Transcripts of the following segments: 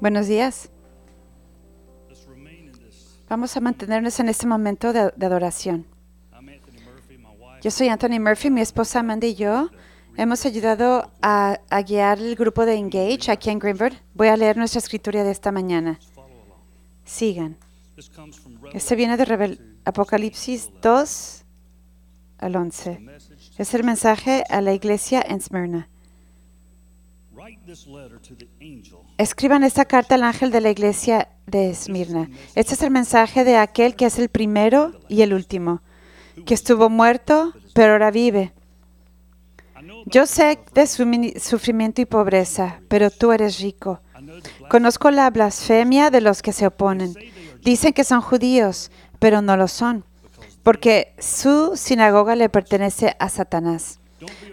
Buenos días. Vamos a mantenernos en este momento de, adoración. Yo soy Anthony Murphy, mi esposa Amanda y yo hemos ayudado a, guiar el grupo de Engage aquí en Greenwood. Voy a leer nuestra escritura de esta mañana. Sigan. Este viene de Apocalipsis 2 al 11. Es el mensaje a la iglesia en Smyrna. Escriban esta carta al ángel de la iglesia de Esmirna. Este es el mensaje de aquel que es el primero y el último, que estuvo muerto, pero ahora vive. Yo sé de sufrimiento y pobreza, pero tú eres rico. Conozco la blasfemia de los que se oponen. Dicen que son judíos, pero no lo son, porque su sinagoga le pertenece a Satanás.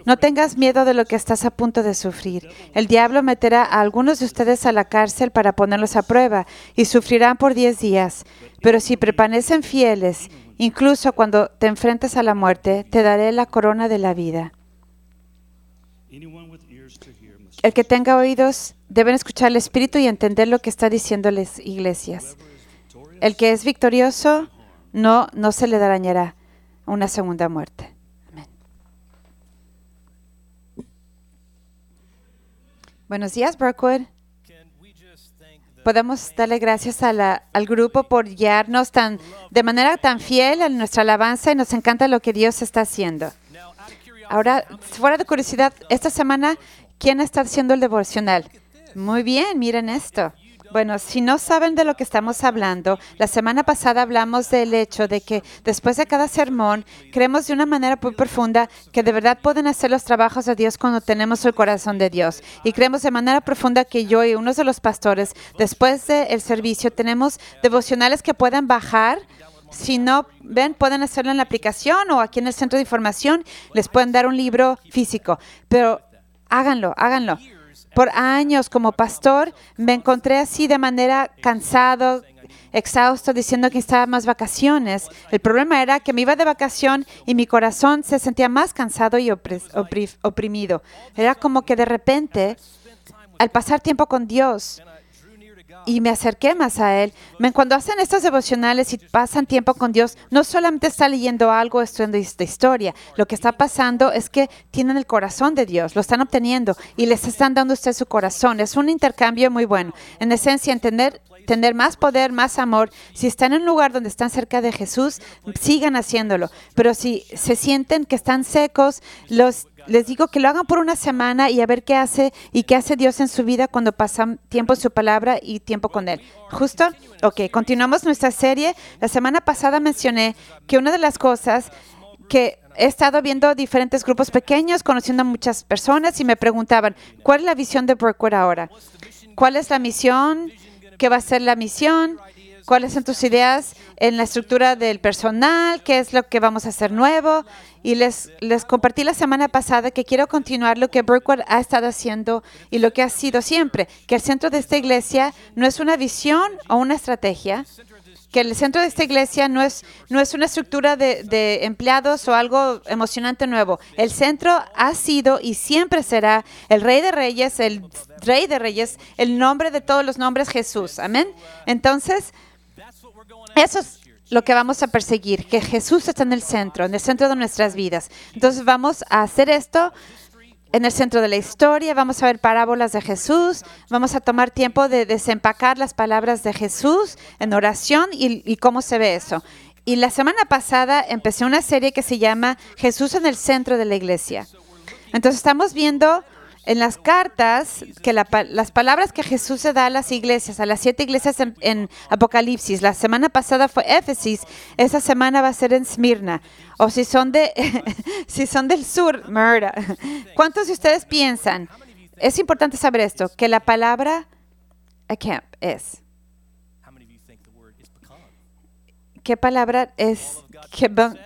No tengas miedo de lo que estás a punto de sufrir. El diablo meterá a algunos de ustedes a la cárcel para ponerlos a prueba y sufrirán por diez días. Pero si permanecen fieles, incluso cuando te enfrentes a la muerte, te daré la corona de la vida. El que tenga oídos deben escuchar el Espíritu y entender lo que está diciendo las iglesias. El que es victorioso no, no se le dañará una segunda muerte. Amén. Buenos días, Brookwood. Podemos darle gracias a al grupo por guiarnos tan, de manera tan fiel en nuestra alabanza y nos encanta lo que Dios está haciendo. Ahora, fuera de curiosidad, esta semana, ¿quién está haciendo el devocional? Muy bien, miren esto. Bueno, si no saben de lo que estamos hablando, la semana pasada hablamos del hecho de que después de cada sermón creemos de una manera muy profunda que de verdad pueden hacer los trabajos de Dios cuando tenemos el corazón de Dios. Y creemos de manera profunda que yo y unos de los pastores, después del servicio, tenemos devocionales que pueden bajar si no ven, pueden hacerlo en la aplicación o aquí en el centro de información. Les pueden dar un libro físico. Pero háganlo, háganlo. Por años como pastor me encontré así de manera cansado, exhausto, diciendo que estaba más vacaciones. El problema era que me iba de vacación y mi corazón se sentía más cansado y oprimido. Era como que de repente, al pasar tiempo con Dios, y me acerqué más a Él. Cuando hacen estos devocionales y pasan tiempo con Dios, no solamente está leyendo algo, estudiando esta historia. Lo que está pasando es que tienen el corazón de Dios, lo están obteniendo y les están dando usted su corazón. Es un intercambio muy bueno. En esencia, entender tener más poder, más amor. Si están en un lugar donde están cerca de Jesús, sigan haciéndolo. Pero si se sienten que están secos, los les digo que lo hagan por una semana y a ver qué hace y qué hace Dios en su vida cuando pasan tiempo en su palabra y tiempo con Él. ¿Justo? Ok, continuamos nuestra serie. La semana pasada mencioné que una de las cosas que he estado viendo diferentes grupos pequeños, conociendo a muchas personas y me preguntaban, ¿cuál es la visión de Brookwood ahora? ¿Cuál es la misión? ¿Qué va a ser la misión? ¿Cuáles son tus ideas en la estructura del personal? ¿Qué es lo que vamos a hacer nuevo? Y les, les compartí la semana pasada que quiero continuar lo que Brookwood ha estado haciendo y lo que ha sido siempre, que el centro de esta iglesia no es una visión o una estrategia, que el centro de esta iglesia no es, no es una estructura de, de empleados o algo emocionante nuevo. El centro ha sido y siempre será el Rey de Reyes, el Rey de Reyes, el nombre de todos los nombres Jesús. Amén. Entonces, eso es lo que vamos a perseguir, que Jesús está en el centro, en el centro de nuestras vidas. Entonces vamos a hacer esto en el centro de la historia, vamos a ver parábolas de Jesús, vamos a tomar tiempo de desempacar las palabras de Jesús en oración y, cómo se ve eso. Y la semana pasada empecé una serie que se llama Jesús en el centro de la iglesia. Entonces estamos viendo en las cartas que la las palabras que Jesús se da a las iglesias, a las siete iglesias en, Apocalipsis. La semana pasada fue Éfesis, esa semana va a ser en Esmirna. O si son de si son del sur, Murda. ¿Cuántos de ustedes piensan? Es importante saber esto, que la palabra camp es. ¿Qué palabra es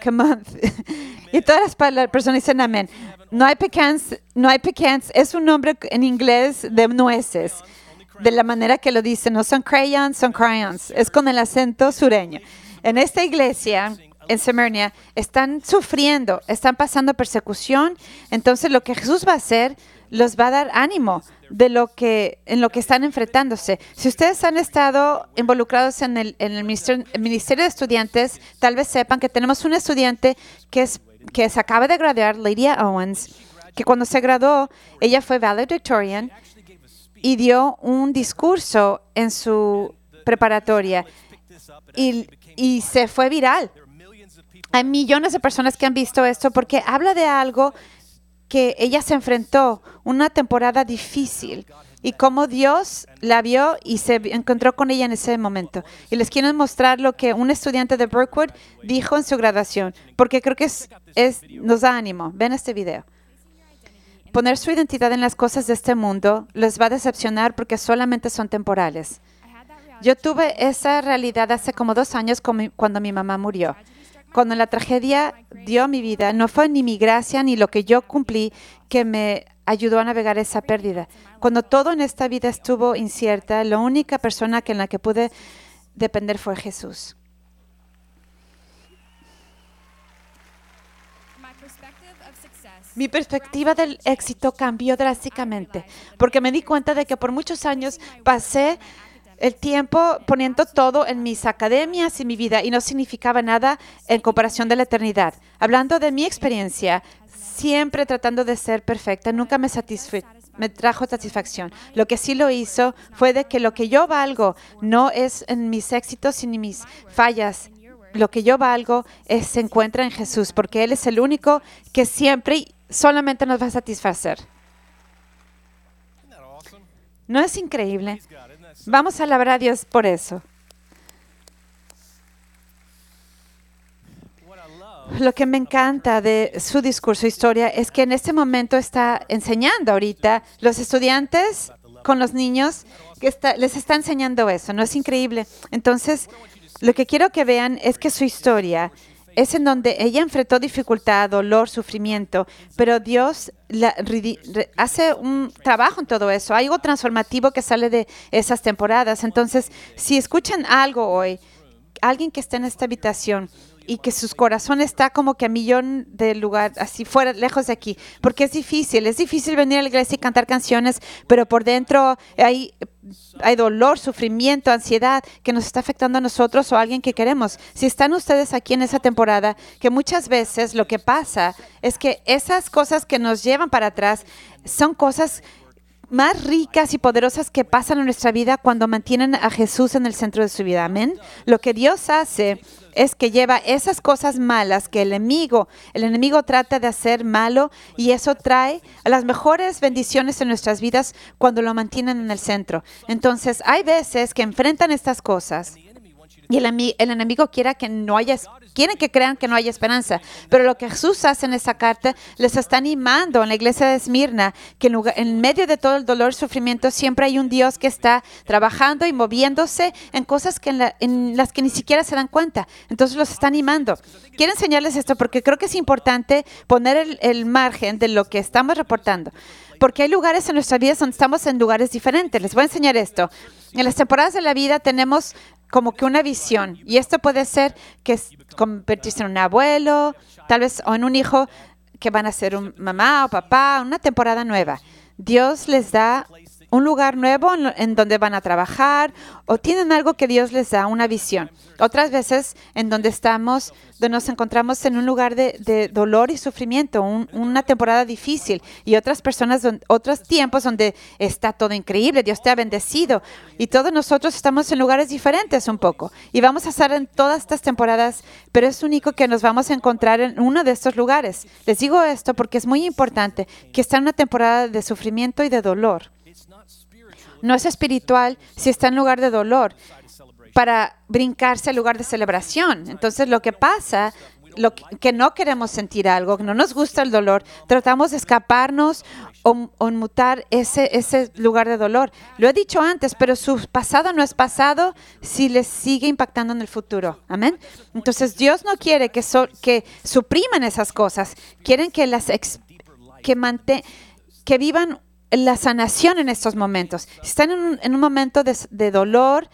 kemonth? y todas las personas dicen amén. No hay pecans, no hay pecans, es un nombre en inglés de nueces, de la manera que lo dicen, no son crayons, son crayons, es con el acento sureño. En esta iglesia, en Semernia, están sufriendo, están pasando persecución, entonces lo que Jesús va a hacer los va a dar ánimo de lo que en lo que están enfrentándose. Si ustedes han estado involucrados en el, en el ministerio, el ministerio de estudiantes, tal vez sepan que tenemos un estudiante que es que se acaba de graduar, Lydia Owens, que cuando se graduó, ella fue valedictorian y dio un discurso en su preparatoria y, y se fue viral. Hay millones de personas que han visto esto porque habla de algo que ella se enfrentó, una temporada difícil, y cómo Dios la vio y se encontró con ella en ese momento. Y les quiero mostrar lo que un estudiante de Brookwood dijo en su graduación, porque creo que es, es, nos da ánimo. Ven este video. Poner su identidad en las cosas de este mundo les va a decepcionar porque solamente son temporales. Yo tuve esa realidad hace como dos años cuando mi mamá murió. Cuando la tragedia dio mi vida, no fue ni mi gracia ni lo que yo cumplí que me ayudó a navegar esa pérdida. Cuando todo en esta vida estuvo incierta, la única persona en la que pude depender fue Jesús. Mi perspectiva del éxito cambió drásticamente porque me di cuenta de que por muchos años pasé el tiempo poniendo todo en mis academias y mi vida y no significaba nada en comparación de la eternidad. Hablando de mi experiencia, siempre tratando de ser perfecta, nunca me me trajo satisfacción. Lo que sí lo hizo fue de que lo que yo valgo no es en mis éxitos ni mis fallas. Lo que yo valgo es, se encuentra en Jesús, porque Él es el único que siempre y solamente nos va a satisfacer. ¿No es increíble? Vamos a alabar a Dios por eso. Lo que me encanta de su discurso, historia, es que en este momento está enseñando ahorita los estudiantes con los niños, que les está enseñando eso, ¿no es increíble? Entonces, lo que quiero que vean es que su historia es en donde ella enfrentó dificultad, dolor, sufrimiento, pero Dios hace un trabajo en todo eso. Hay algo transformativo que sale de esas temporadas. Entonces, si escuchan algo hoy, alguien que está en esta habitación y que su corazón está como que a millón de lugar, así fuera, lejos de aquí, porque es difícil, es difícil venir a la iglesia y cantar canciones, pero por dentro hay, hay dolor, sufrimiento, ansiedad que nos está afectando a nosotros o a alguien que queremos. Si están ustedes aquí en esa temporada, que muchas veces lo que pasa es que esas cosas que nos llevan para atrás son cosas más ricas y poderosas que pasan en nuestra vida cuando mantienen a Jesús en el centro de su vida. Amén. Lo que Dios hace es que lleva esas cosas malas que el enemigo, el enemigo trata de hacer malo y eso trae las mejores bendiciones en nuestras vidas cuando lo mantienen en el centro. Entonces, hay veces que enfrentan estas cosas y el, el enemigo quiere que no haya quieren que crean que no hay esperanza. Pero lo que Jesús hace en esa carta les está animando en la iglesia de Esmirna que en, en, medio de todo el dolor sufrimiento siempre hay un Dios que está trabajando y moviéndose en cosas que en, las que ni siquiera se dan cuenta. Entonces los está animando. Quiero enseñarles esto porque creo que es importante poner el, el margen de lo que estamos reportando. Porque hay lugares en nuestra vida donde estamos en lugares diferentes. Les voy a enseñar esto. En las temporadas de la vida tenemos como que una visión. Y esto puede ser que convertirse en un abuelo, tal vez, o en un hijo que van a ser un mamá o papá, una temporada nueva. Dios les da un lugar nuevo en, donde van a trabajar o tienen algo que Dios les da, una visión. Otras veces en donde estamos, donde nos encontramos en un lugar de, dolor y sufrimiento, una temporada difícil y otras personas, otros tiempos donde está todo increíble, Dios te ha bendecido y todos nosotros estamos en lugares diferentes un poco y vamos a estar en todas estas temporadas, pero es único que nos vamos a encontrar en uno de estos lugares. Les digo esto porque es muy importante que está en una temporada de sufrimiento y de dolor no es espiritual si está en lugar de dolor para brincarse al lugar de celebración. Entonces lo que pasa, que, no queremos sentir algo, que no nos gusta el dolor, tratamos de escaparnos o, mutar ese, lugar de dolor. Lo he dicho antes, pero su pasado no es pasado si les sigue impactando en el futuro. Amén. Entonces Dios no quiere que, que supriman esas cosas, quieren que las que, que vivan la sanación en estos momentos. Si están en un, momento de, dolor,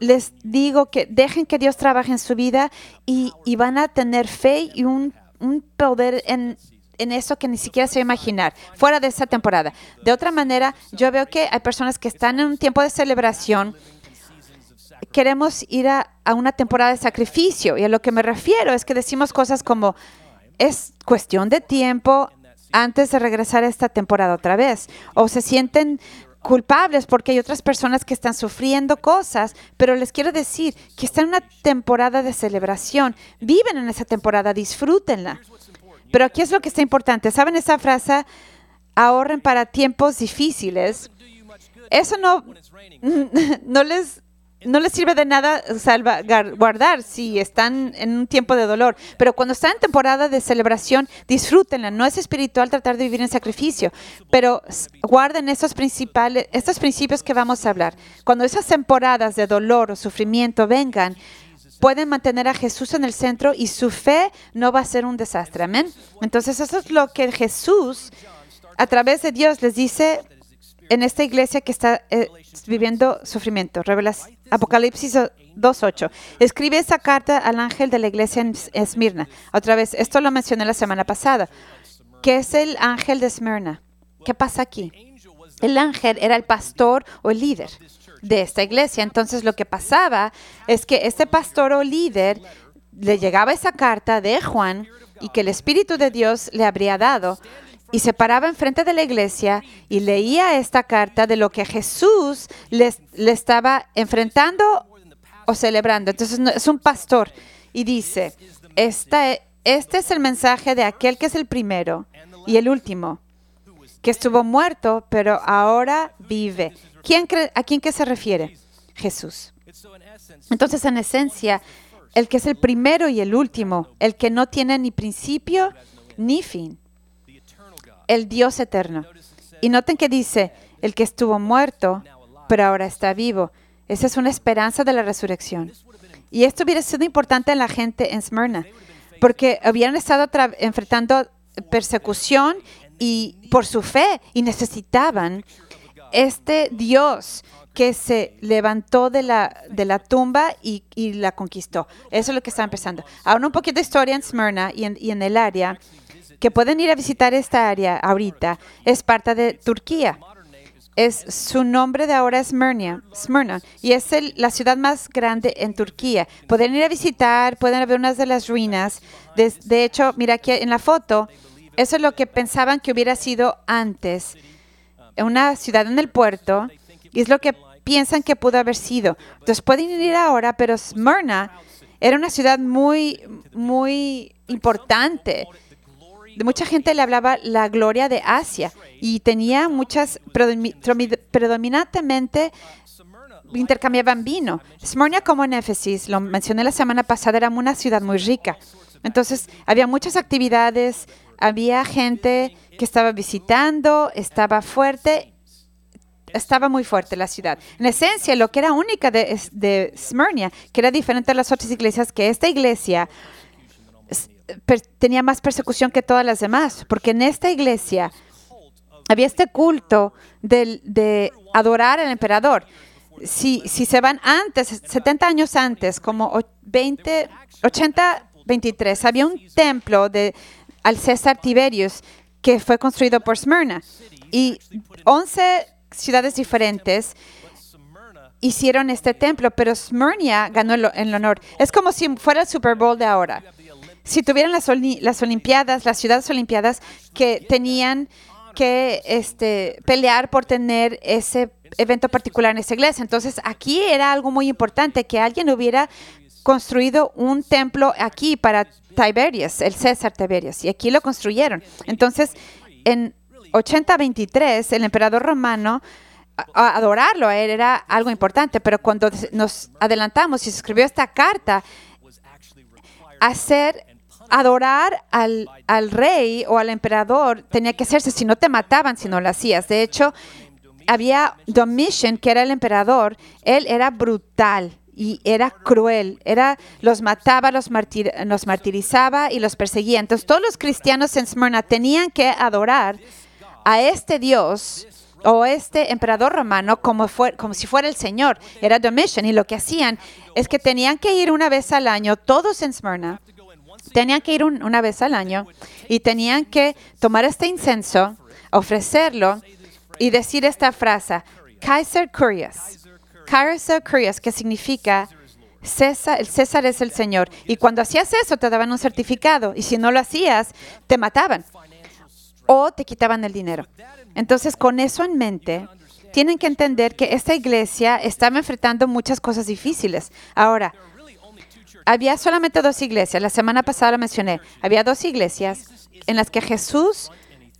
les digo que dejen que Dios trabaje en su vida y, van a tener fe y un, poder en, en eso que ni siquiera se va a imaginar, fuera de esa temporada. De otra manera, yo veo que hay personas que están en un tiempo de celebración. Queremos ir a una temporada de sacrificio. Y a lo que me refiero es que decimos cosas como, es cuestión de tiempo antes de regresar a esta temporada otra vez. O se sienten culpables porque hay otras personas que están sufriendo cosas, pero les quiero decir que están en una temporada de celebración, viven en esa temporada, disfrútenla. Pero aquí es lo que está importante. ¿Saben esa frase? Ahorren para tiempos difíciles. Eso no, no les no les sirve de nada guardar si están en un tiempo de dolor. Pero cuando están en temporada de celebración, disfrútenla. No es espiritual tratar de vivir en sacrificio, pero guarden esos principales, estos principios que vamos a hablar. Cuando esas temporadas de dolor o sufrimiento vengan, pueden mantener a Jesús en el centro y su fe no va a ser un desastre. Amén. Entonces eso es lo que Jesús, a través de Dios, les dice en esta iglesia que está eh, viviendo sufrimiento. Apocalipsis 2.8. Escribe esa carta al ángel de la iglesia en Esmirna. Otra vez, esto lo mencioné la semana pasada. ¿Qué es el ángel de Esmirna? ¿Qué pasa aquí? El ángel era el pastor o el líder de esta iglesia. Entonces lo que pasaba es que este pastor o líder le llegaba esa carta de Juan y que el Espíritu de Dios le habría dado y se paraba enfrente de la iglesia y leía esta carta de lo que Jesús le estaba enfrentando o celebrando. Entonces es un pastor y dice, Esta, este es el mensaje de aquel que es el primero y el último, que estuvo muerto, pero ahora vive. ¿Quién ¿A quién se refiere? Jesús. Entonces, en esencia, el que es el primero y el último, el que no tiene ni principio ni fin el Dios eterno. Y noten que dice, el que estuvo muerto, pero ahora está vivo. Esa es una esperanza de la resurrección. Y esto hubiera sido importante en la gente en Smyrna, porque habían estado enfrentando persecución y por su fe y necesitaban este Dios que se levantó de la, de la tumba y, la conquistó. Eso es lo que está empezando. Ahora un poquito de historia en Smyrna y en, y en el área que pueden ir a visitar esta área ahorita, es parte de Turquía. Es, su nombre de ahora es Smyrna, y es la ciudad más grande en Turquía. Pueden ir a visitar, pueden ver unas de las ruinas. De, hecho, mira aquí en la foto, eso es lo que pensaban que hubiera sido antes, una ciudad en el puerto, y es lo que piensan que pudo haber sido. Entonces pueden ir ahora, pero Smyrna era una ciudad muy, muy importante mucha gente le hablaba la gloria de Asia y tenía muchas, predominantemente intercambiaban vino. Smyrna, como en Éfesis, lo mencioné la semana pasada, era una ciudad muy rica. Entonces, había muchas actividades, había gente que estaba visitando, estaba fuerte, estaba muy fuerte la ciudad. En esencia, lo que era única de, de Smyrna, que era diferente a las otras iglesias, que esta iglesia tenía más persecución que todas las demás, porque en esta iglesia había este culto de, adorar al emperador. Si, si se van antes, 70 años antes, como 20, 80, 23, había un templo de, al César Tiberius que fue construido por Smyrna. Y 11 ciudades diferentes hicieron este templo, pero Smyrna ganó el honor. Es como si fuera el Super Bowl de ahora si tuvieran las, las Olimpiadas, las ciudades Olimpiadas que tenían que este, pelear por tener ese evento particular en esa iglesia. Entonces, aquí era algo muy importante que alguien hubiera construido un templo aquí para Tiberius, el César Tiberius, y aquí lo construyeron. Entonces, en 80-23, el emperador romano, adorarlo a él era algo importante, pero cuando nos adelantamos y se escribió esta carta, hacer adorar al, rey o al emperador tenía que hacerse si no te mataban si no lo hacías. De hecho, había Domitian, que era el emperador, él era brutal y era cruel, era los mataba, los, los martirizaba y los perseguía. Entonces todos los cristianos en Smyrna tenían que adorar a este Dios o este emperador romano como, fue, como si fuera el Señor. Era Domitian y lo que hacían es que tenían que ir una vez al año todos en Smyrna Tenían que ir un- una vez al año y tenían que tomar este incenso, ofrecerlo y decir esta frase, Kaiser Curious. Kaiser Curious, que significa César, el César es el Señor. Y cuando hacías eso te daban un certificado y si no lo hacías te mataban o te quitaban el dinero. Entonces, con eso en mente, tienen que entender que esta iglesia estaba enfrentando muchas cosas difíciles. Ahora, había solamente dos iglesias. La semana pasada lo mencioné. Había dos iglesias en las que Jesús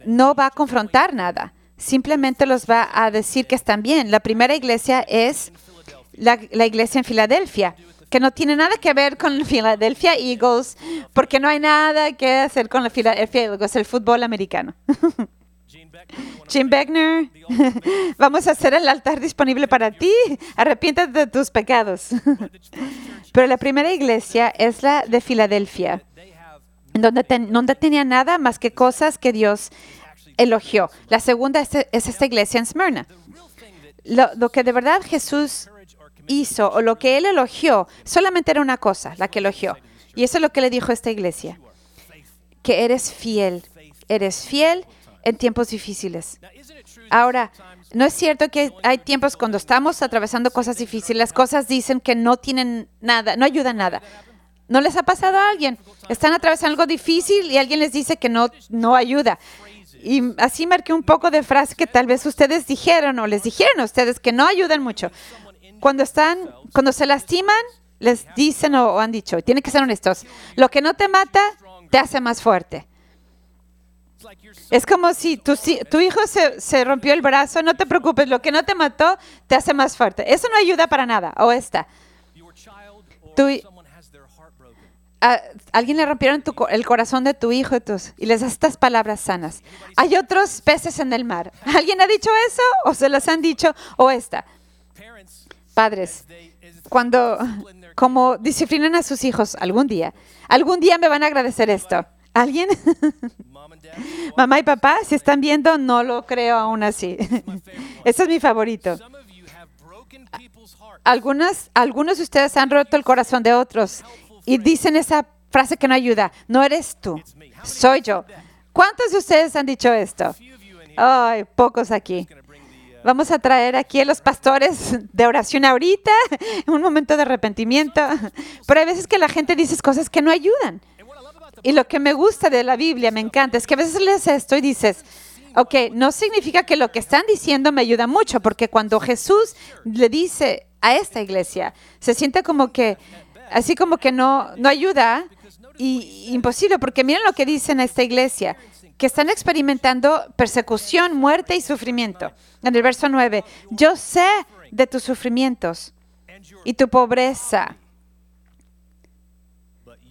no va a confrontar nada. Simplemente los va a decir que están bien. La primera iglesia es la, iglesia en Filadelfia, que no tiene nada que ver con Philadelphia Eagles, porque no hay nada que hacer con la Philadelphia Eagles, el fútbol americano. Jim Beckner, vamos a hacer el altar disponible para ti. Arrepiéntate de tus pecados. Pero la primera iglesia es la de Filadelfia, donde, ten- no tenía nada más que cosas que Dios elogió. La segunda es, es esta iglesia en Smyrna. Lo, que de verdad Jesús hizo o lo que él elogió solamente era una cosa, la que elogió. Y eso es lo que le dijo esta iglesia, que eres fiel, eres fiel en tiempos difíciles. Ahora, no es cierto que hay tiempos cuando estamos atravesando cosas difíciles, las cosas dicen que no tienen nada, no ayudan nada. ¿No les ha pasado a alguien? Están atravesando algo difícil y alguien les dice que no, no ayuda. Y así marqué un poco de frase que tal vez ustedes dijeron o les dijeron a ustedes que no ayudan mucho. Cuando están, cuando se lastiman, les dicen o, han dicho, tienen que ser honestos, lo que no te mata te hace más fuerte. Es como si tu, hijo se, se rompió el brazo, no te preocupes, lo que no te mató te hace más fuerte. Eso no ayuda para nada. O esta. Tu alguien le rompieron el corazón de tu hijo y les das estas palabras sanas. Hay otros peces en el mar. ¿Alguien ha dicho eso? ¿O se las han dicho? O esta. Padres, cuando, como disciplinan a sus hijos algún día, algún día me van a agradecer esto. ¿Alguien? Mamá y papá, si están viendo, no lo creo aún así. Ese es mi favorito. Algunas, algunos de ustedes han roto el corazón de otros y dicen esa frase que no ayuda. No eres tú, soy yo. ¿Cuántos de ustedes han dicho esto? Ay, pocos aquí. Vamos a traer aquí a los pastores de oración ahorita, un momento de arrepentimiento. Pero hay veces que la gente dice cosas que no ayudan. Y lo que me gusta de la Biblia, me encanta, es que a veces lees esto y dices, ok, no significa que lo que están diciendo me ayuda mucho, porque cuando Jesús le dice a esta iglesia, se siente como que, así como que no, no ayuda y imposible, porque miren lo que dicen a esta iglesia, que están experimentando persecución, muerte y sufrimiento. En el verso 9, yo sé de tus sufrimientos y tu pobreza,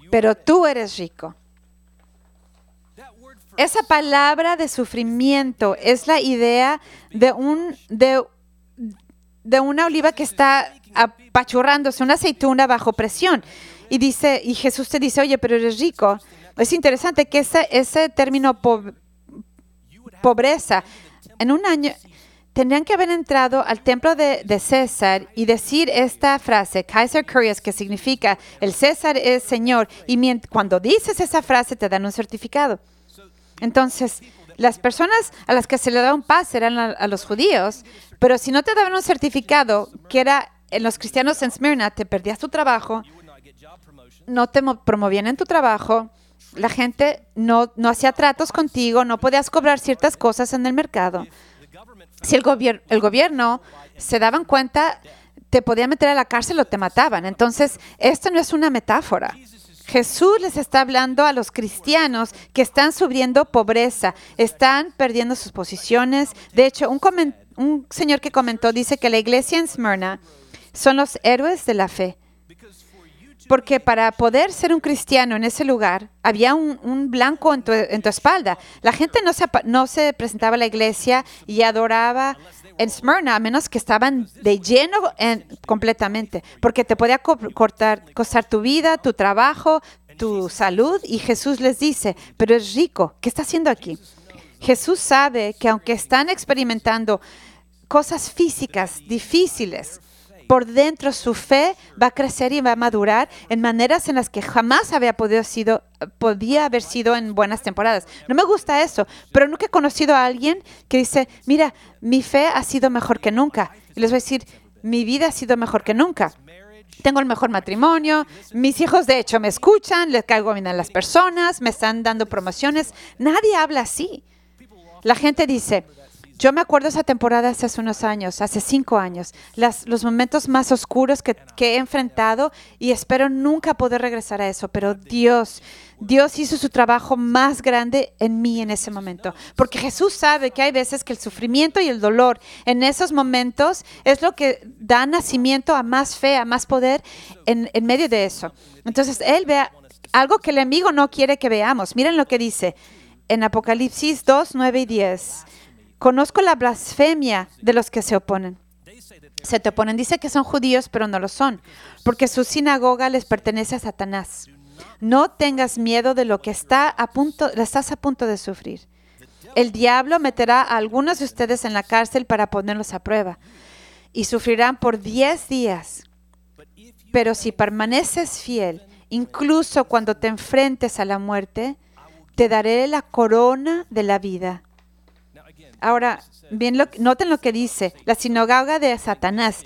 pero tú eres rico. Esa palabra de sufrimiento es la idea de, un, de, una oliva que está apachurrándose, una aceituna bajo presión. Y, dice, y Jesús te dice, oye, pero eres rico. Es interesante que ese, ese término po- pobreza, en un año, tendrían que haber entrado al templo de, de César y decir esta frase, Kaiser Curious, que significa el César es Señor. Y cuando dices esa frase te dan un certificado. Entonces, las personas a las que se le daban paz eran a, los judíos, pero si no te daban un certificado, que era en los cristianos en Smyrna, te perdías tu trabajo, no te mo- promovían en tu trabajo, la gente no, no hacía tratos contigo, no podías cobrar ciertas cosas en el mercado. Si el, gobier- el gobierno se daban cuenta, te podían meter a la cárcel o te mataban. Entonces, esto no es una metáfora. Jesús les está hablando a los cristianos que están sufriendo pobreza, están perdiendo sus posiciones. De hecho, un, un señor que comentó dice que la iglesia en Smyrna son los héroes de la fe. Porque para poder ser un cristiano en ese lugar, había un, blanco en tu, en tu espalda. La gente no se, no se presentaba a la iglesia y adoraba en Smyrna, a menos que estaban de lleno en- completamente. Porque te podía co- cortar, costar tu vida, tu trabajo, tu salud. Y Jesús les dice, pero es rico. ¿Qué está haciendo aquí? Jesús sabe que aunque están experimentando cosas físicas difíciles, por dentro su fe va a crecer y va a madurar en maneras en las que jamás había podido sido, podía haber sido en buenas temporadas. No me gusta eso, pero nunca he conocido a alguien que dice, mira, mi fe ha sido mejor que nunca. Y les voy a decir, mi vida ha sido mejor que nunca. Tengo el mejor matrimonio, mis hijos de hecho me escuchan, les caigo bien a las personas, me están dando promociones. Nadie habla así. La gente dice, yo me acuerdo esa temporada hace unos años, hace cinco años, los momentos más oscuros que, he enfrentado y espero nunca poder regresar a eso, pero Dios, Dios hizo su trabajo más grande en mí en ese momento, porque Jesús sabe que hay veces que el sufrimiento y el dolor en esos momentos es lo que da nacimiento a más fe, a más poder en, en medio de eso. Entonces, Él ve algo que el enemigo no quiere que veamos. Miren lo que dice en Apocalipsis 2, 9 y 10. Conozco la blasfemia de los que se oponen. Se te oponen. Dice que son judíos, pero no lo son, porque su sinagoga les pertenece a Satanás. No tengas miedo de lo que está a punto, estás a punto de sufrir. El diablo meterá a algunos de ustedes en la cárcel para ponerlos a prueba y sufrirán por diez días. Pero si permaneces fiel, incluso cuando te enfrentes a la muerte, te daré la corona de la vida. Ahora, bien, lo, noten lo que dice, la sinagoga de Satanás.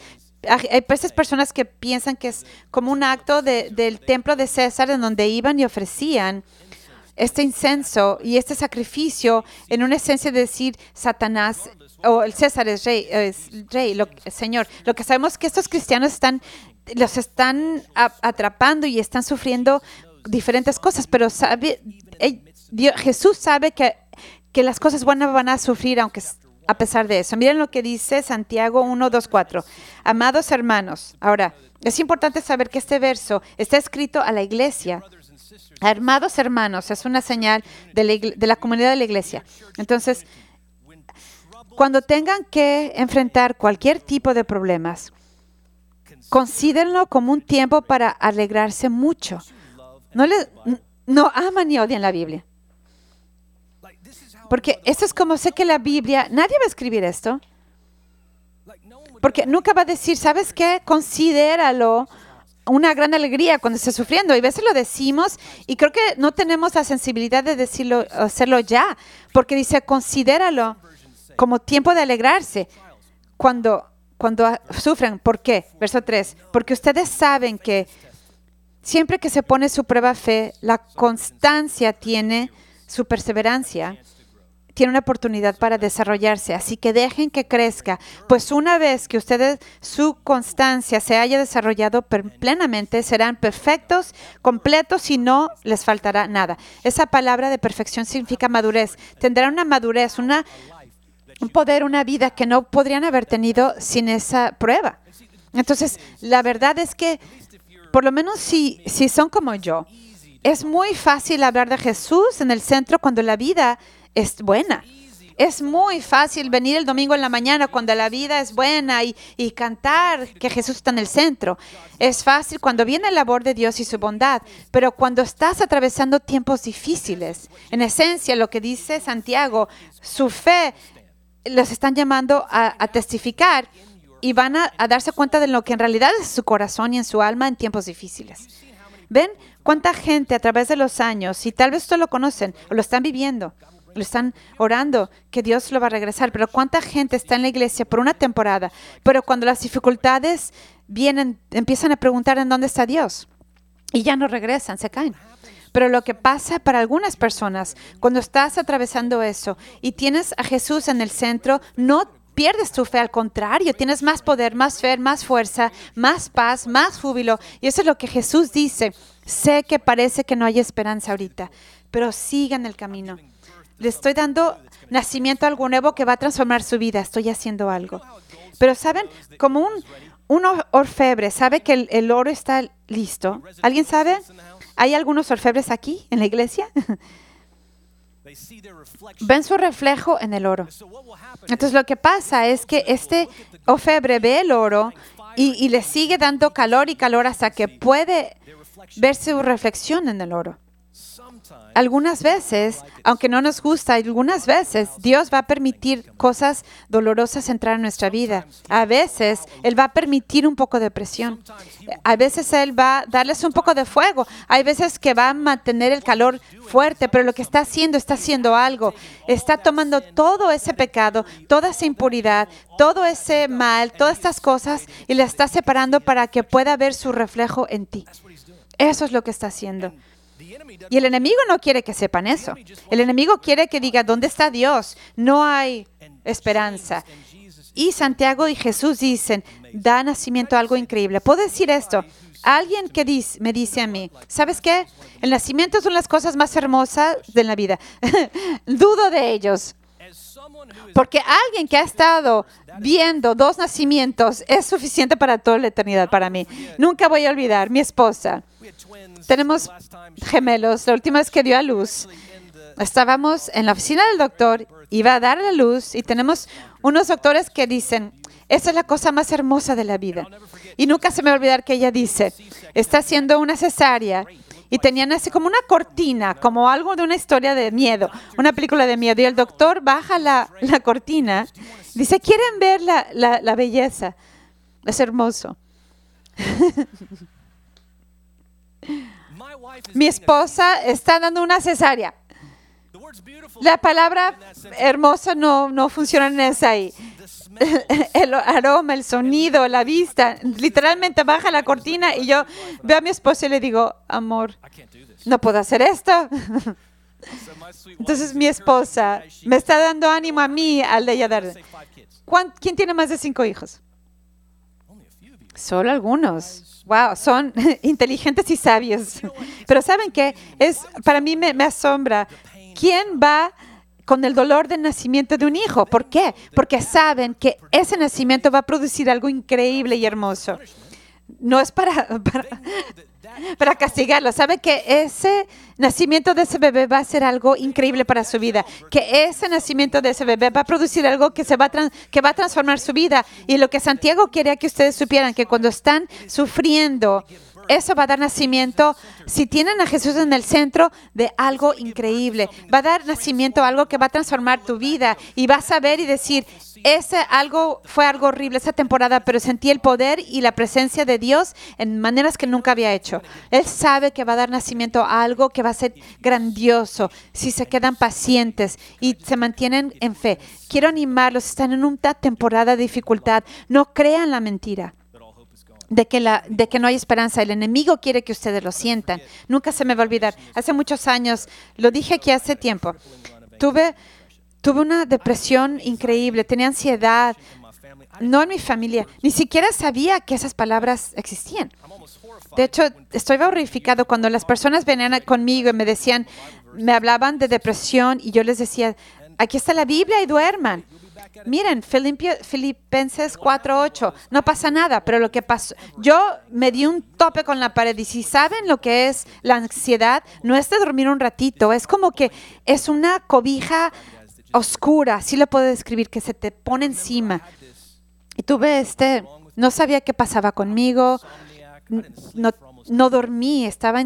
Hay esas personas que piensan que es como un acto del templo de César en donde iban y ofrecían este incenso y este sacrificio en una esencia de decir Satanás o el César es rey, es rey, lo, Señor. Lo que sabemos es que estos cristianos están, los están atrapando y están sufriendo diferentes cosas, pero sabe, Jesús sabe que que las cosas buenas van a sufrir aunque a pesar de eso. Miren lo que dice Santiago 1, 2, 4. Amados hermanos, ahora, es importante saber que este verso está escrito a la iglesia. Amados hermanos, es una señal de la, comunidad de la iglesia. Entonces, cuando tengan que enfrentar cualquier tipo de problemas, considérenlo como un tiempo para alegrarse mucho. No, no aman ni odian la Biblia. Porque esto es como sé que la Biblia, nadie va a escribir esto. Porque nunca va a decir, ¿sabes qué? Considéralo una gran alegría cuando esté sufriendo. Y a veces lo decimos y creo que no tenemos la sensibilidad de decirlo, hacerlo ya. Porque dice, considéralo como tiempo de alegrarse cuando, cuando sufren. ¿Por qué? Verso 3. Porque ustedes saben que siempre que se pone su prueba fe, la constancia tiene su perseverancia tiene una oportunidad para desarrollarse, así que dejen que crezca, pues una vez que ustedes su constancia se haya desarrollado plenamente, serán perfectos, completos y no les faltará nada. Esa palabra de perfección significa madurez. Tendrán una madurez, una, un poder, una vida que no podrían haber tenido sin esa prueba. Entonces, la verdad es que, por lo menos si, si son como yo, es muy fácil hablar de Jesús en el centro cuando la vida es buena. Es muy fácil venir el domingo en la mañana cuando la vida es buena y, cantar que Jesús está en el centro. Es fácil cuando viene el labor de Dios y su bondad, pero cuando estás atravesando tiempos difíciles, en esencia lo que dice Santiago, su fe los están llamando a, testificar y van a, a darse cuenta de lo que en realidad es su corazón y en su alma en tiempos difíciles. ¿Ven cuánta gente a través de los años, y tal vez ustedes lo conocen o lo están viviendo, lo están orando que Dios lo va a regresar. Pero cuánta gente está en la iglesia por una temporada, pero cuando las dificultades vienen, empiezan a preguntar en dónde está Dios y ya no regresan, se caen. Pero lo que pasa para algunas personas, cuando estás atravesando eso y tienes a Jesús en el centro, no pierdes tu fe, al contrario, tienes más poder, más fe, más fuerza, más paz, más júbilo. Y eso es lo que Jesús dice. Sé que parece que no hay esperanza ahorita, pero sigan el camino le estoy dando nacimiento a algo nuevo que va a transformar su vida. Estoy haciendo algo. Pero saben, como un, un orfebre sabe que el, oro está listo. ¿Alguien sabe? ¿Hay algunos orfebres aquí en la iglesia? Ven su reflejo en el oro. Entonces lo que pasa es que este orfebre ve el oro y, y le sigue dando calor y calor hasta que puede ver su reflexión en el oro. Algunas veces, aunque no nos gusta, algunas veces Dios va a permitir cosas dolorosas entrar en nuestra vida. A veces Él va a permitir un poco de presión. A veces Él va a darles un poco de fuego. Hay veces que va a mantener el calor fuerte, pero lo que está haciendo, está haciendo algo. Está tomando todo ese pecado, toda esa impuridad, todo ese mal, todas estas cosas y la está separando para que pueda ver su reflejo en ti. Eso es lo que está haciendo. Y el enemigo no quiere que sepan eso. El enemigo quiere que diga, ¿dónde está Dios? No hay esperanza. Y Santiago y Jesús dicen, da nacimiento a algo increíble. ¿Puedo decir esto? Alguien que dice, me dice a mí, ¿sabes qué? El nacimiento es una de las cosas más hermosas de la vida. Dudo de ellos. Porque alguien que ha estado viendo dos nacimientos es suficiente para toda la eternidad para mí. Nunca voy a olvidar, mi esposa. Tenemos gemelos. La última vez que dio a luz, estábamos en la oficina del doctor, iba a dar la luz y tenemos unos doctores que dicen, esa es la cosa más hermosa de la vida. Y nunca se me va a olvidar que ella dice, está haciendo una cesárea y tenían así como una cortina, como algo de una historia de miedo, una película de miedo. Y el doctor baja la, la cortina, dice, ¿quieren ver la, la, belleza? Es hermoso. Mi esposa está dando una cesárea. La palabra hermosa no, no funciona en esa ahí. El aroma, el sonido, la vista, literalmente baja la cortina y yo veo a mi esposa y le digo, amor, no puedo hacer esto. Entonces mi esposa me está dando ánimo a mí al de ella dar. ¿Quién tiene más de cinco hijos? Solo algunos. Wow, son inteligentes y sabios. Pero ¿saben qué? Es, para mí me, me asombra. ¿Quién va con el dolor del nacimiento de un hijo? ¿Por qué? Porque saben que ese nacimiento va a producir algo increíble y hermoso. No es para, para, castigarlo. Sabe que ese nacimiento de ese bebé va a ser algo increíble para su vida. Que ese nacimiento de ese bebé va a producir algo que, se va, a que va a transformar su vida. Y lo que Santiago quería que ustedes supieran, que cuando están sufriendo, eso va a dar nacimiento, si tienen a Jesús en el centro, de algo increíble. Va a dar nacimiento a algo que va a transformar tu vida y vas a ver y decir, ese algo fue algo horrible esa temporada, pero sentí el poder y la presencia de Dios en maneras que nunca había hecho. Él sabe que va a dar nacimiento a algo que va a ser grandioso si se quedan pacientes y se mantienen en fe. Quiero animarlos, están en una temporada de dificultad. No crean la mentira. De que, la, de que no hay esperanza. El enemigo quiere que ustedes lo sientan. Nunca se me va a olvidar. Hace muchos años, lo dije aquí hace tiempo, tuve Tuve una depresión increíble, tenía ansiedad. No en mi familia, ni siquiera sabía que esas palabras existían. De hecho, estoy horrificado cuando las personas venían conmigo y me decían, me hablaban de depresión y yo les decía, aquí está la Biblia y duerman. Miren, Filipenses 4:8, no pasa nada, pero lo que pasó, yo me di un tope con la pared y si saben lo que es la ansiedad, no es de dormir un ratito, es como que es una cobija oscura, sí lo puedo describir, que se te pone encima. Y tuve este, no sabía qué pasaba conmigo, no, no dormí, estaba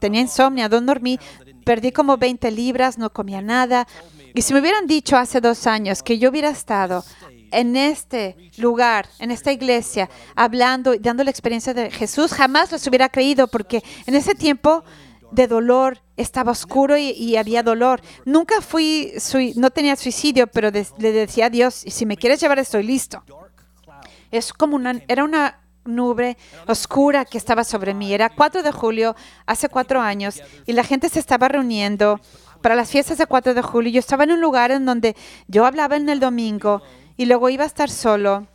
tenía insomnio, no dormí, perdí como 20 libras, no comía nada. Y si me hubieran dicho hace dos años que yo hubiera estado en este lugar, en esta iglesia, hablando y dando la experiencia de Jesús, jamás los hubiera creído porque en ese tiempo de dolor, estaba oscuro y, había dolor. Nunca fui, no tenía suicidio, pero le decía a Dios, si me quieres llevar estoy listo. Es como una, era una nube oscura que estaba sobre mí. Era 4 de julio, hace cuatro años, y la gente se estaba reuniendo para las fiestas de 4 de julio. Yo estaba en un lugar en donde yo hablaba en el domingo y luego iba a estar solo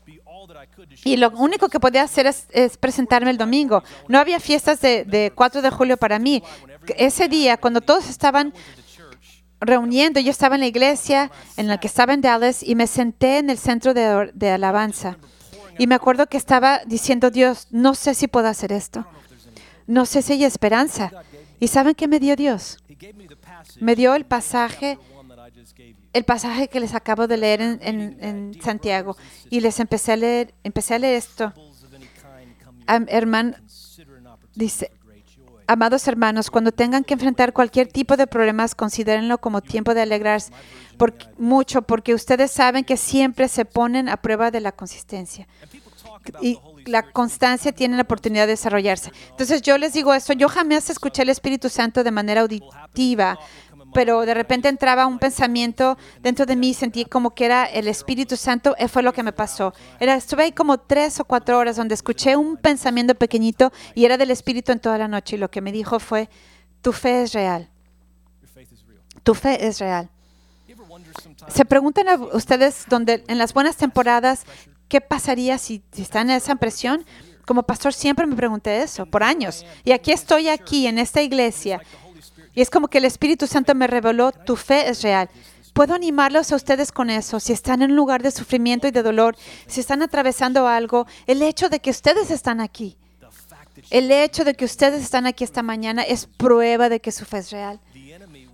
y lo único que podía hacer es, presentarme el domingo. No había fiestas de, 4 de julio para mí. Ese día, cuando todos estaban reuniendo, yo estaba en la iglesia en la que estaba en Dallas y me senté en el centro de, de alabanza. Y me acuerdo que estaba diciendo, Dios, no sé si puedo hacer esto. No sé si hay esperanza. ¿Y saben qué me dio Dios? Me dio el pasaje el pasaje que les acabo de leer en, Santiago y les empecé a leer, empecé a leer esto. hermano, dice, Amados hermanos, cuando tengan que enfrentar cualquier tipo de problemas, considérenlo como tiempo de alegrarse por, mucho, porque ustedes saben que siempre se ponen a prueba de la consistencia. Y la constancia tiene la oportunidad de desarrollarse. Entonces yo les digo esto, yo jamás escuché el Espíritu Santo de manera auditiva, pero de repente entraba un pensamiento dentro de mí, sentí como que era el Espíritu Santo, y fue lo que me pasó. Era, estuve ahí como tres o cuatro horas donde escuché un pensamiento pequeñito y era del Espíritu en toda la noche y lo que me dijo fue, tu fe es real. Tu fe es real. Se preguntan a ustedes donde en las buenas temporadas ¿qué pasaría si, están en esa presión? Como pastor siempre me pregunté eso por años. Y aquí estoy aquí en esta iglesia. Y es como que el Espíritu Santo me reveló, tu fe es real. Puedo animarlos a ustedes con eso. Si están en un lugar de sufrimiento y de dolor, si están atravesando algo, el hecho de que ustedes están aquí, el hecho de que ustedes están aquí esta mañana es prueba de que su fe es real.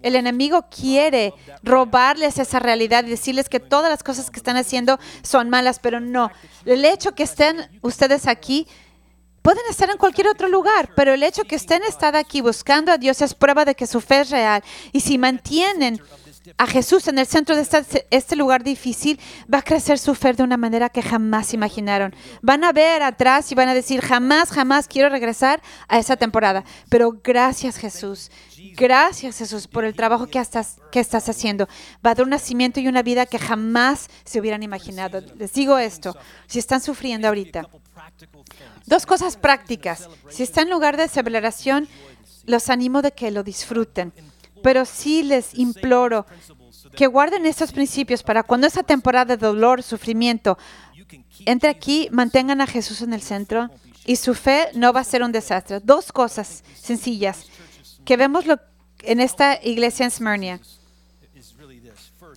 El enemigo quiere robarles esa realidad y decirles que todas las cosas que están haciendo son malas, pero no. El hecho que estén ustedes aquí, pueden estar en cualquier otro lugar, pero el hecho que estén estado aquí buscando a Dios es prueba de que su fe es real. Y si mantienen a Jesús en el centro de este, lugar difícil, va a crecer su fe de una manera que jamás imaginaron. Van a ver atrás y van a decir, jamás, jamás quiero regresar a esa temporada. Pero gracias Jesús, gracias Jesús por el trabajo que estás, que estás haciendo. Va a dar un nacimiento y una vida que jamás se hubieran imaginado. Les digo esto, si están sufriendo ahorita. Dos cosas prácticas. Si están en lugar de celebración, los animo de que lo disfruten pero sí les imploro que guarden estos principios para cuando esa temporada de dolor, sufrimiento, entre aquí, mantengan a Jesús en el centro y su fe no va a ser un desastre. Dos cosas sencillas que vemos en esta iglesia en Smyrna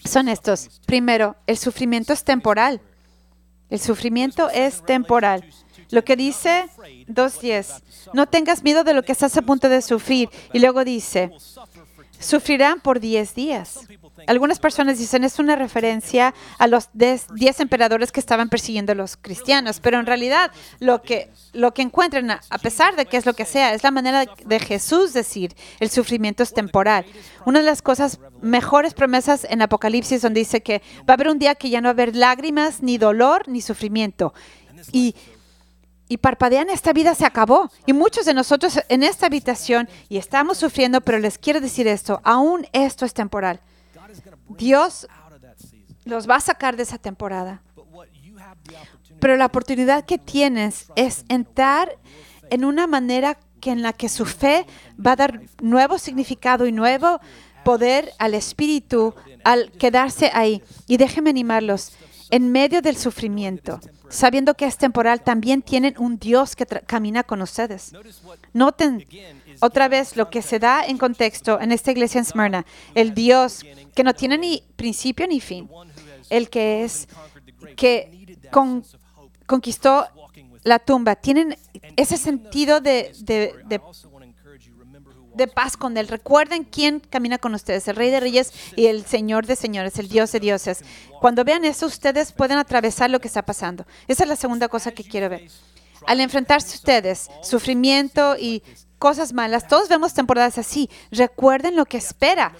son estos. Primero, el sufrimiento es temporal. El sufrimiento es temporal. Lo que dice 2.10, no tengas miedo de lo que estás a punto de sufrir. Y luego dice, sufrirán por 10 días. Algunas personas dicen es una referencia a los 10 emperadores que estaban persiguiendo a los cristianos, pero en realidad lo que, lo que encuentran, a pesar de que es lo que sea, es la manera de Jesús decir el sufrimiento es temporal. Una de las cosas mejores promesas en Apocalipsis donde dice que va a haber un día que ya no va a haber lágrimas, ni dolor, ni sufrimiento. Y y parpadean, esta vida se acabó. Y muchos de nosotros en esta habitación y estamos sufriendo, pero les quiero decir esto, aún esto es temporal. Dios los va a sacar de esa temporada. Pero la oportunidad que tienes es entrar en una manera que en la que su fe va a dar nuevo significado y nuevo poder al espíritu al quedarse ahí. Y déjenme animarlos, en medio del sufrimiento, sabiendo que es temporal, también tienen un Dios que camina con ustedes. Noten otra vez lo que se da en contexto en esta iglesia en Smyrna. El Dios que no tiene ni principio ni fin. El que es, que conquistó la tumba. Tienen ese sentido de, de, de paz con Él. Recuerden quién camina con ustedes, el Rey de Reyes y el Señor de Señores, el Dios de Dioses. Cuando vean eso, ustedes pueden atravesar lo que está pasando. Esa es la segunda cosa que quiero ver. Al enfrentarse ustedes, sufrimiento y cosas malas, todos vemos temporadas así. Recuerden lo que espera,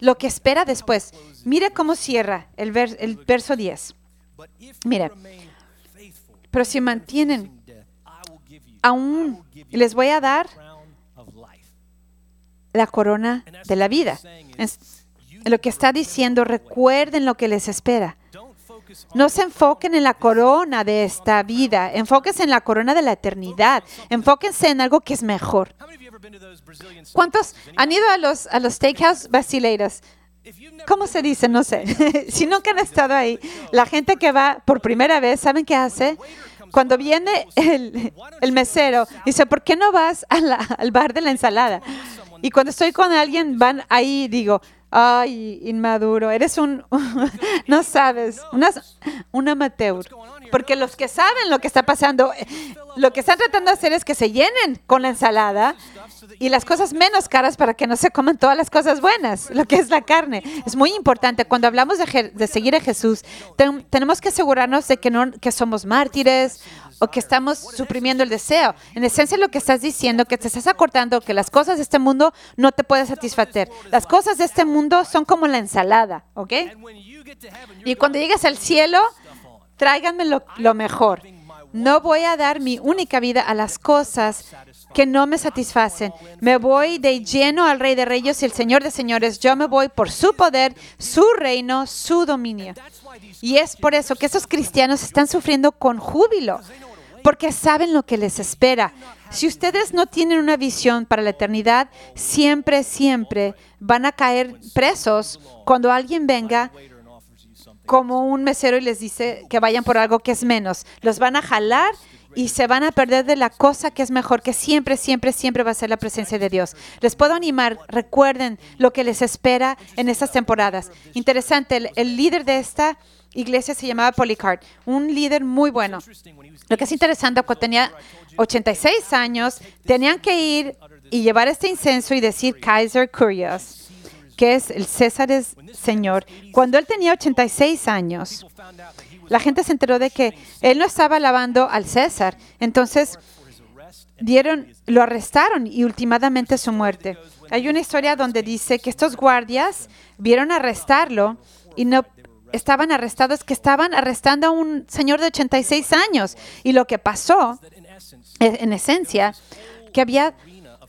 lo que espera después. Mire cómo cierra el, el verso 10. Mire, pero si mantienen, aún les voy a dar la corona de la vida. lo que está diciendo, recuerden lo que les espera. No se enfoquen en la corona de esta vida, enfóquense en la corona de la eternidad, enfóquense en algo que es mejor. ¿Cuántos han ido a los, a los steakhouse brasileiros? ¿Cómo se dice? No sé. si nunca han estado ahí, la gente que va por primera vez, ¿saben qué hace? Cuando viene el, el mesero, dice, ¿por qué no vas al bar de la ensalada? Y cuando estoy con alguien, van ahí digo, ay, inmaduro, eres un, no sabes, una, un amateur. Porque los que saben lo que está pasando, lo que están tratando de hacer es que se llenen con la ensalada y las cosas menos caras para que no se coman todas las cosas buenas, lo que es la carne. Es muy importante. Cuando hablamos de, de seguir a Jesús, tenemos que asegurarnos de que, no, que somos mártires que estamos suprimiendo el deseo. En esencia lo que estás diciendo, que te estás acordando que las cosas de este mundo no te pueden satisfacer. Las cosas de este mundo son como la ensalada, ¿ok? Y cuando llegues al cielo, tráiganme lo, lo mejor. No voy a dar mi única vida a las cosas que no me satisfacen. Me voy de lleno al Rey de Reyes y el Señor de Señores. Yo me voy por su poder, su reino, su dominio. Y es por eso que esos cristianos están sufriendo con júbilo, porque saben lo que les espera. Si ustedes no tienen una visión para la eternidad, siempre, siempre van a caer presos cuando alguien venga como un mesero y les dice que vayan por algo que es menos. Los van a jalar y se van a perder de la cosa que es mejor, que siempre, siempre, siempre va a ser la presencia de Dios. Les puedo animar, recuerden lo que les espera en estas temporadas. Interesante, el, el líder de esta iglesia se llamaba Polycarp, un líder muy bueno. Lo que es interesante, cuando tenía 86 años, tenían que ir y llevar este incenso y decir Kaiser Curious que es el César es Señor. Cuando él tenía 86 años, la gente se enteró de que él no estaba alabando al César. Entonces, dieron, lo arrestaron y ultimadamente su muerte. Hay una historia donde dice que estos guardias vieron arrestarlo y no estaban arrestados, que estaban arrestando a un señor de 86 años. Y lo que pasó, en esencia, que había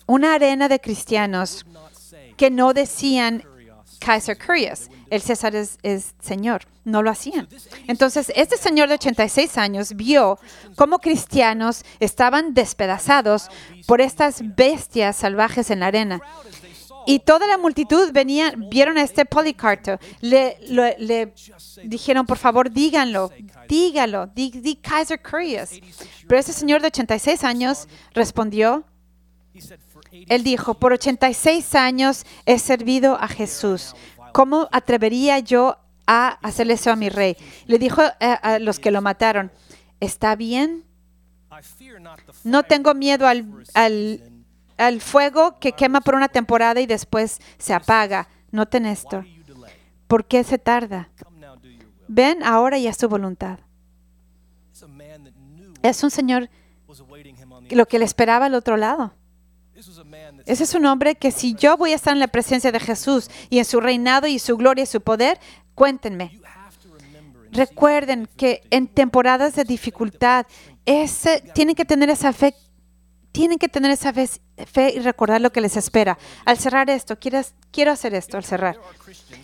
una arena de cristianos que no decían Kaiser Curious, el César es, Señor, no lo hacían. Entonces, este señor de 86 años vio cómo cristianos estaban despedazados por estas bestias salvajes en la arena. Y toda la multitud venía, vieron a este Policarto, le, dijeron, por favor, díganlo, dígalo, di, Kaiser Curious. Pero ese señor de 86 años respondió, él dijo, por 86 años he servido a Jesús. ¿Cómo atrevería yo a hacerle eso a mi rey? Le dijo a, los que lo mataron, ¿está bien? No tengo miedo al, fuego que quema por una temporada y después se apaga. Noten esto. ¿Por qué se tarda? Ven, ahora ya es su voluntad. Es un Señor lo que le esperaba al otro lado. Ese es un hombre que si yo voy a estar en la presencia de Jesús y en su reinado y su gloria y su poder, cuéntenme. Recuerden que en temporadas de dificultad, ese, tienen que tener esa fe, tienen que tener esa fe, y recordar lo que les espera. Al cerrar esto, quiero, quiero hacer esto, al cerrar.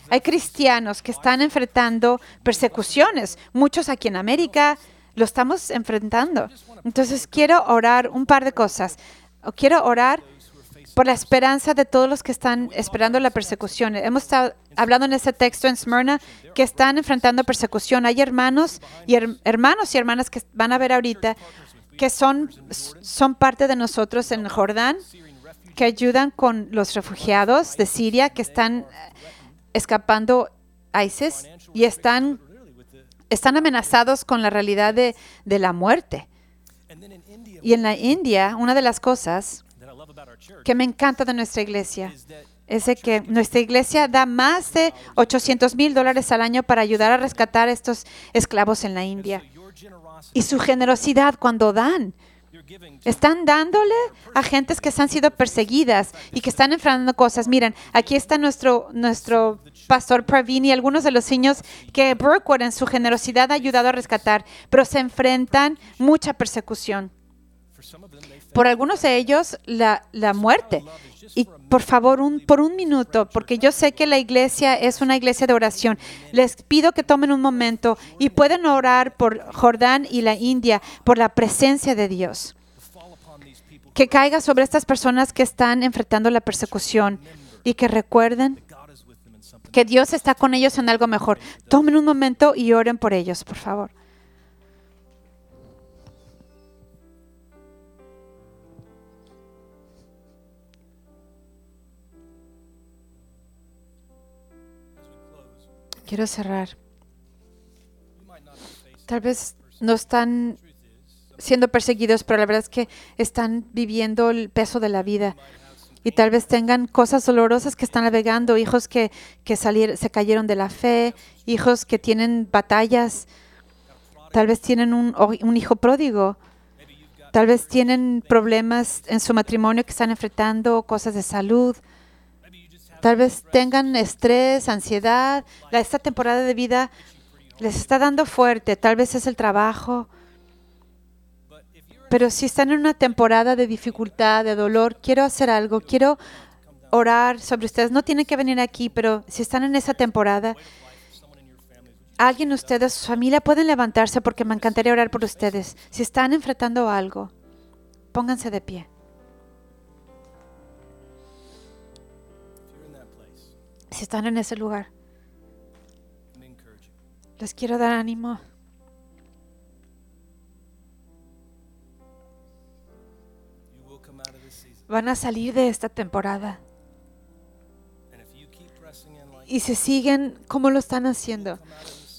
Hay cristianos que están enfrentando persecuciones, muchos aquí en América lo estamos enfrentando. Entonces quiero orar un par de cosas. Quiero orar por la esperanza de todos los que están esperando la persecución. Hemos estado hablando en este texto en Smyrna que están enfrentando persecución. Hay hermanos y hermanos y hermanas que van a ver ahorita que son, son parte de nosotros en Jordán, que ayudan con los refugiados de Siria que están escapando a ISIS y están, están amenazados con la realidad de, de la muerte. Y en la India, una de las cosas que me encanta de nuestra iglesia es que nuestra iglesia da más de 800 mil dólares al año para ayudar a rescatar a estos esclavos en la India. Y su generosidad cuando dan. Están dándole a gentes que han sido perseguidas y que están enfrentando cosas. Miren, aquí está nuestro, nuestro pastor Pravini y algunos de los niños que Brookwood en su generosidad ha ayudado a rescatar, pero se enfrentan mucha persecución por algunos de ellos la, la muerte. Y por favor, un, por un minuto, porque yo sé que la iglesia es una iglesia de oración, les pido que tomen un momento y pueden orar por Jordán y la India, por la presencia de Dios. Que caiga sobre estas personas que están enfrentando la persecución y que recuerden que Dios está con ellos en algo mejor. Tomen un momento y oren por ellos, por favor. Quiero cerrar. Tal vez no están siendo perseguidos, pero la verdad es que están viviendo el peso de la vida. Y tal vez tengan cosas dolorosas que están navegando, hijos que, que se cayeron de la fe, hijos que tienen batallas, tal vez tienen un, un hijo pródigo Tal vez tienen problemas en su matrimonio que están enfrentando, cosas de salud. Tal vez tengan estrés, ansiedad. Esta temporada de vida les está dando fuerte. Tal vez es el trabajo. Pero si están en una temporada de dificultad, de dolor, quiero hacer algo. Quiero orar sobre ustedes. No tienen que venir aquí, pero si están en esa temporada, alguien de ustedes, su familia, pueden levantarse porque me encantaría orar por ustedes. Si están enfrentando algo, pónganse de pie. Si están en ese lugar, les quiero dar ánimo. Van a salir de esta temporada. Y si siguen como lo están haciendo,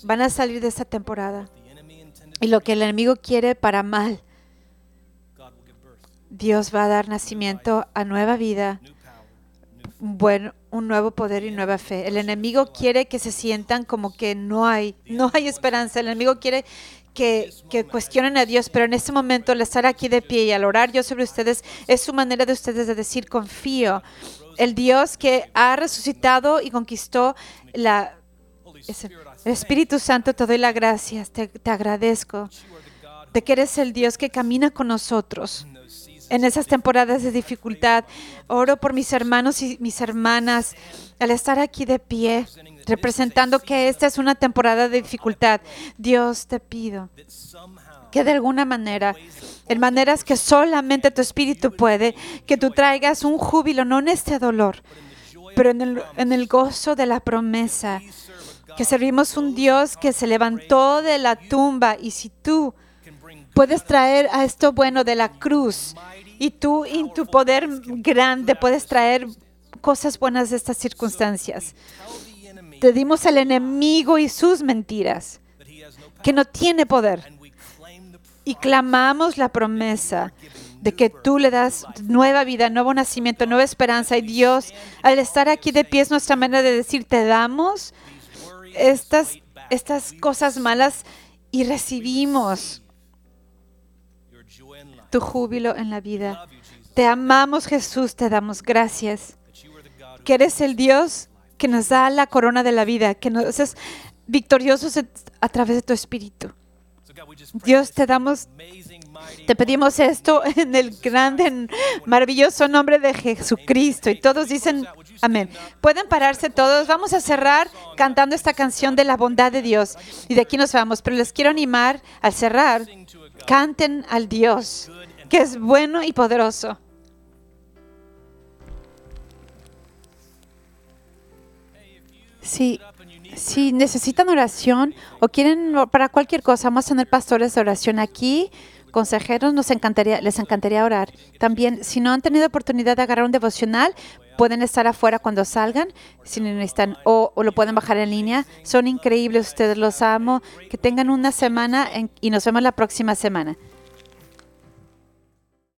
van a salir de esta temporada. Y lo que el enemigo quiere para mal. Dios va a dar nacimiento a nueva vida, buen, un nuevo poder y nueva fe. El enemigo quiere que se sientan como que no hay, no hay esperanza. El enemigo quiere que, que cuestionen a Dios, pero en este momento el estar aquí de pie y al orar yo sobre ustedes es su manera de ustedes de decir confío. El Dios que ha resucitado y conquistó la, el Espíritu Santo, te doy las gracias, te, te agradezco de que eres el Dios que camina con nosotros. En esas temporadas de dificultad. Oro por mis hermanos y mis hermanas al estar aquí de pie, representando que esta es una temporada de dificultad. Dios te pido que de alguna manera, en maneras que solamente tu espíritu puede, que tú traigas un júbilo, no en este dolor, pero en el, en el gozo de la promesa, que servimos un Dios que se levantó de la tumba y si tú puedes traer a esto bueno de la cruz y tú en tu poder grande puedes traer cosas buenas de estas circunstancias. Te dimos al enemigo y sus mentiras, que no tiene poder. Y clamamos la promesa de que tú le das nueva vida, nuevo nacimiento, nueva esperanza. Y Dios, al estar aquí de pie es nuestra manera de decir, te damos estas, estas cosas malas y recibimos tu júbilo en la vida. Te amamos Jesús, te damos gracias, que eres el Dios que nos da la corona de la vida, que nos haces victoriosos a través de tu espíritu. Dios, te damos, te pedimos esto en el grande, maravilloso nombre de Jesucristo. Y todos dicen amén. Pueden pararse todos. Vamos a cerrar cantando esta canción de la bondad de Dios. Y de aquí nos vamos. Pero les quiero animar al cerrar. Canten al Dios que es bueno y poderoso. Si, necesitan oración o quieren para cualquier cosa, vamos a tener pastores de oración aquí, consejeros, nos encantaría, les encantaría orar. También, si no han tenido oportunidad de agarrar un devocional, pueden estar afuera cuando salgan, si necesitan, o, o lo pueden bajar en línea. Son increíbles, ustedes los amo. Que tengan una semana en- y nos vemos la próxima semana.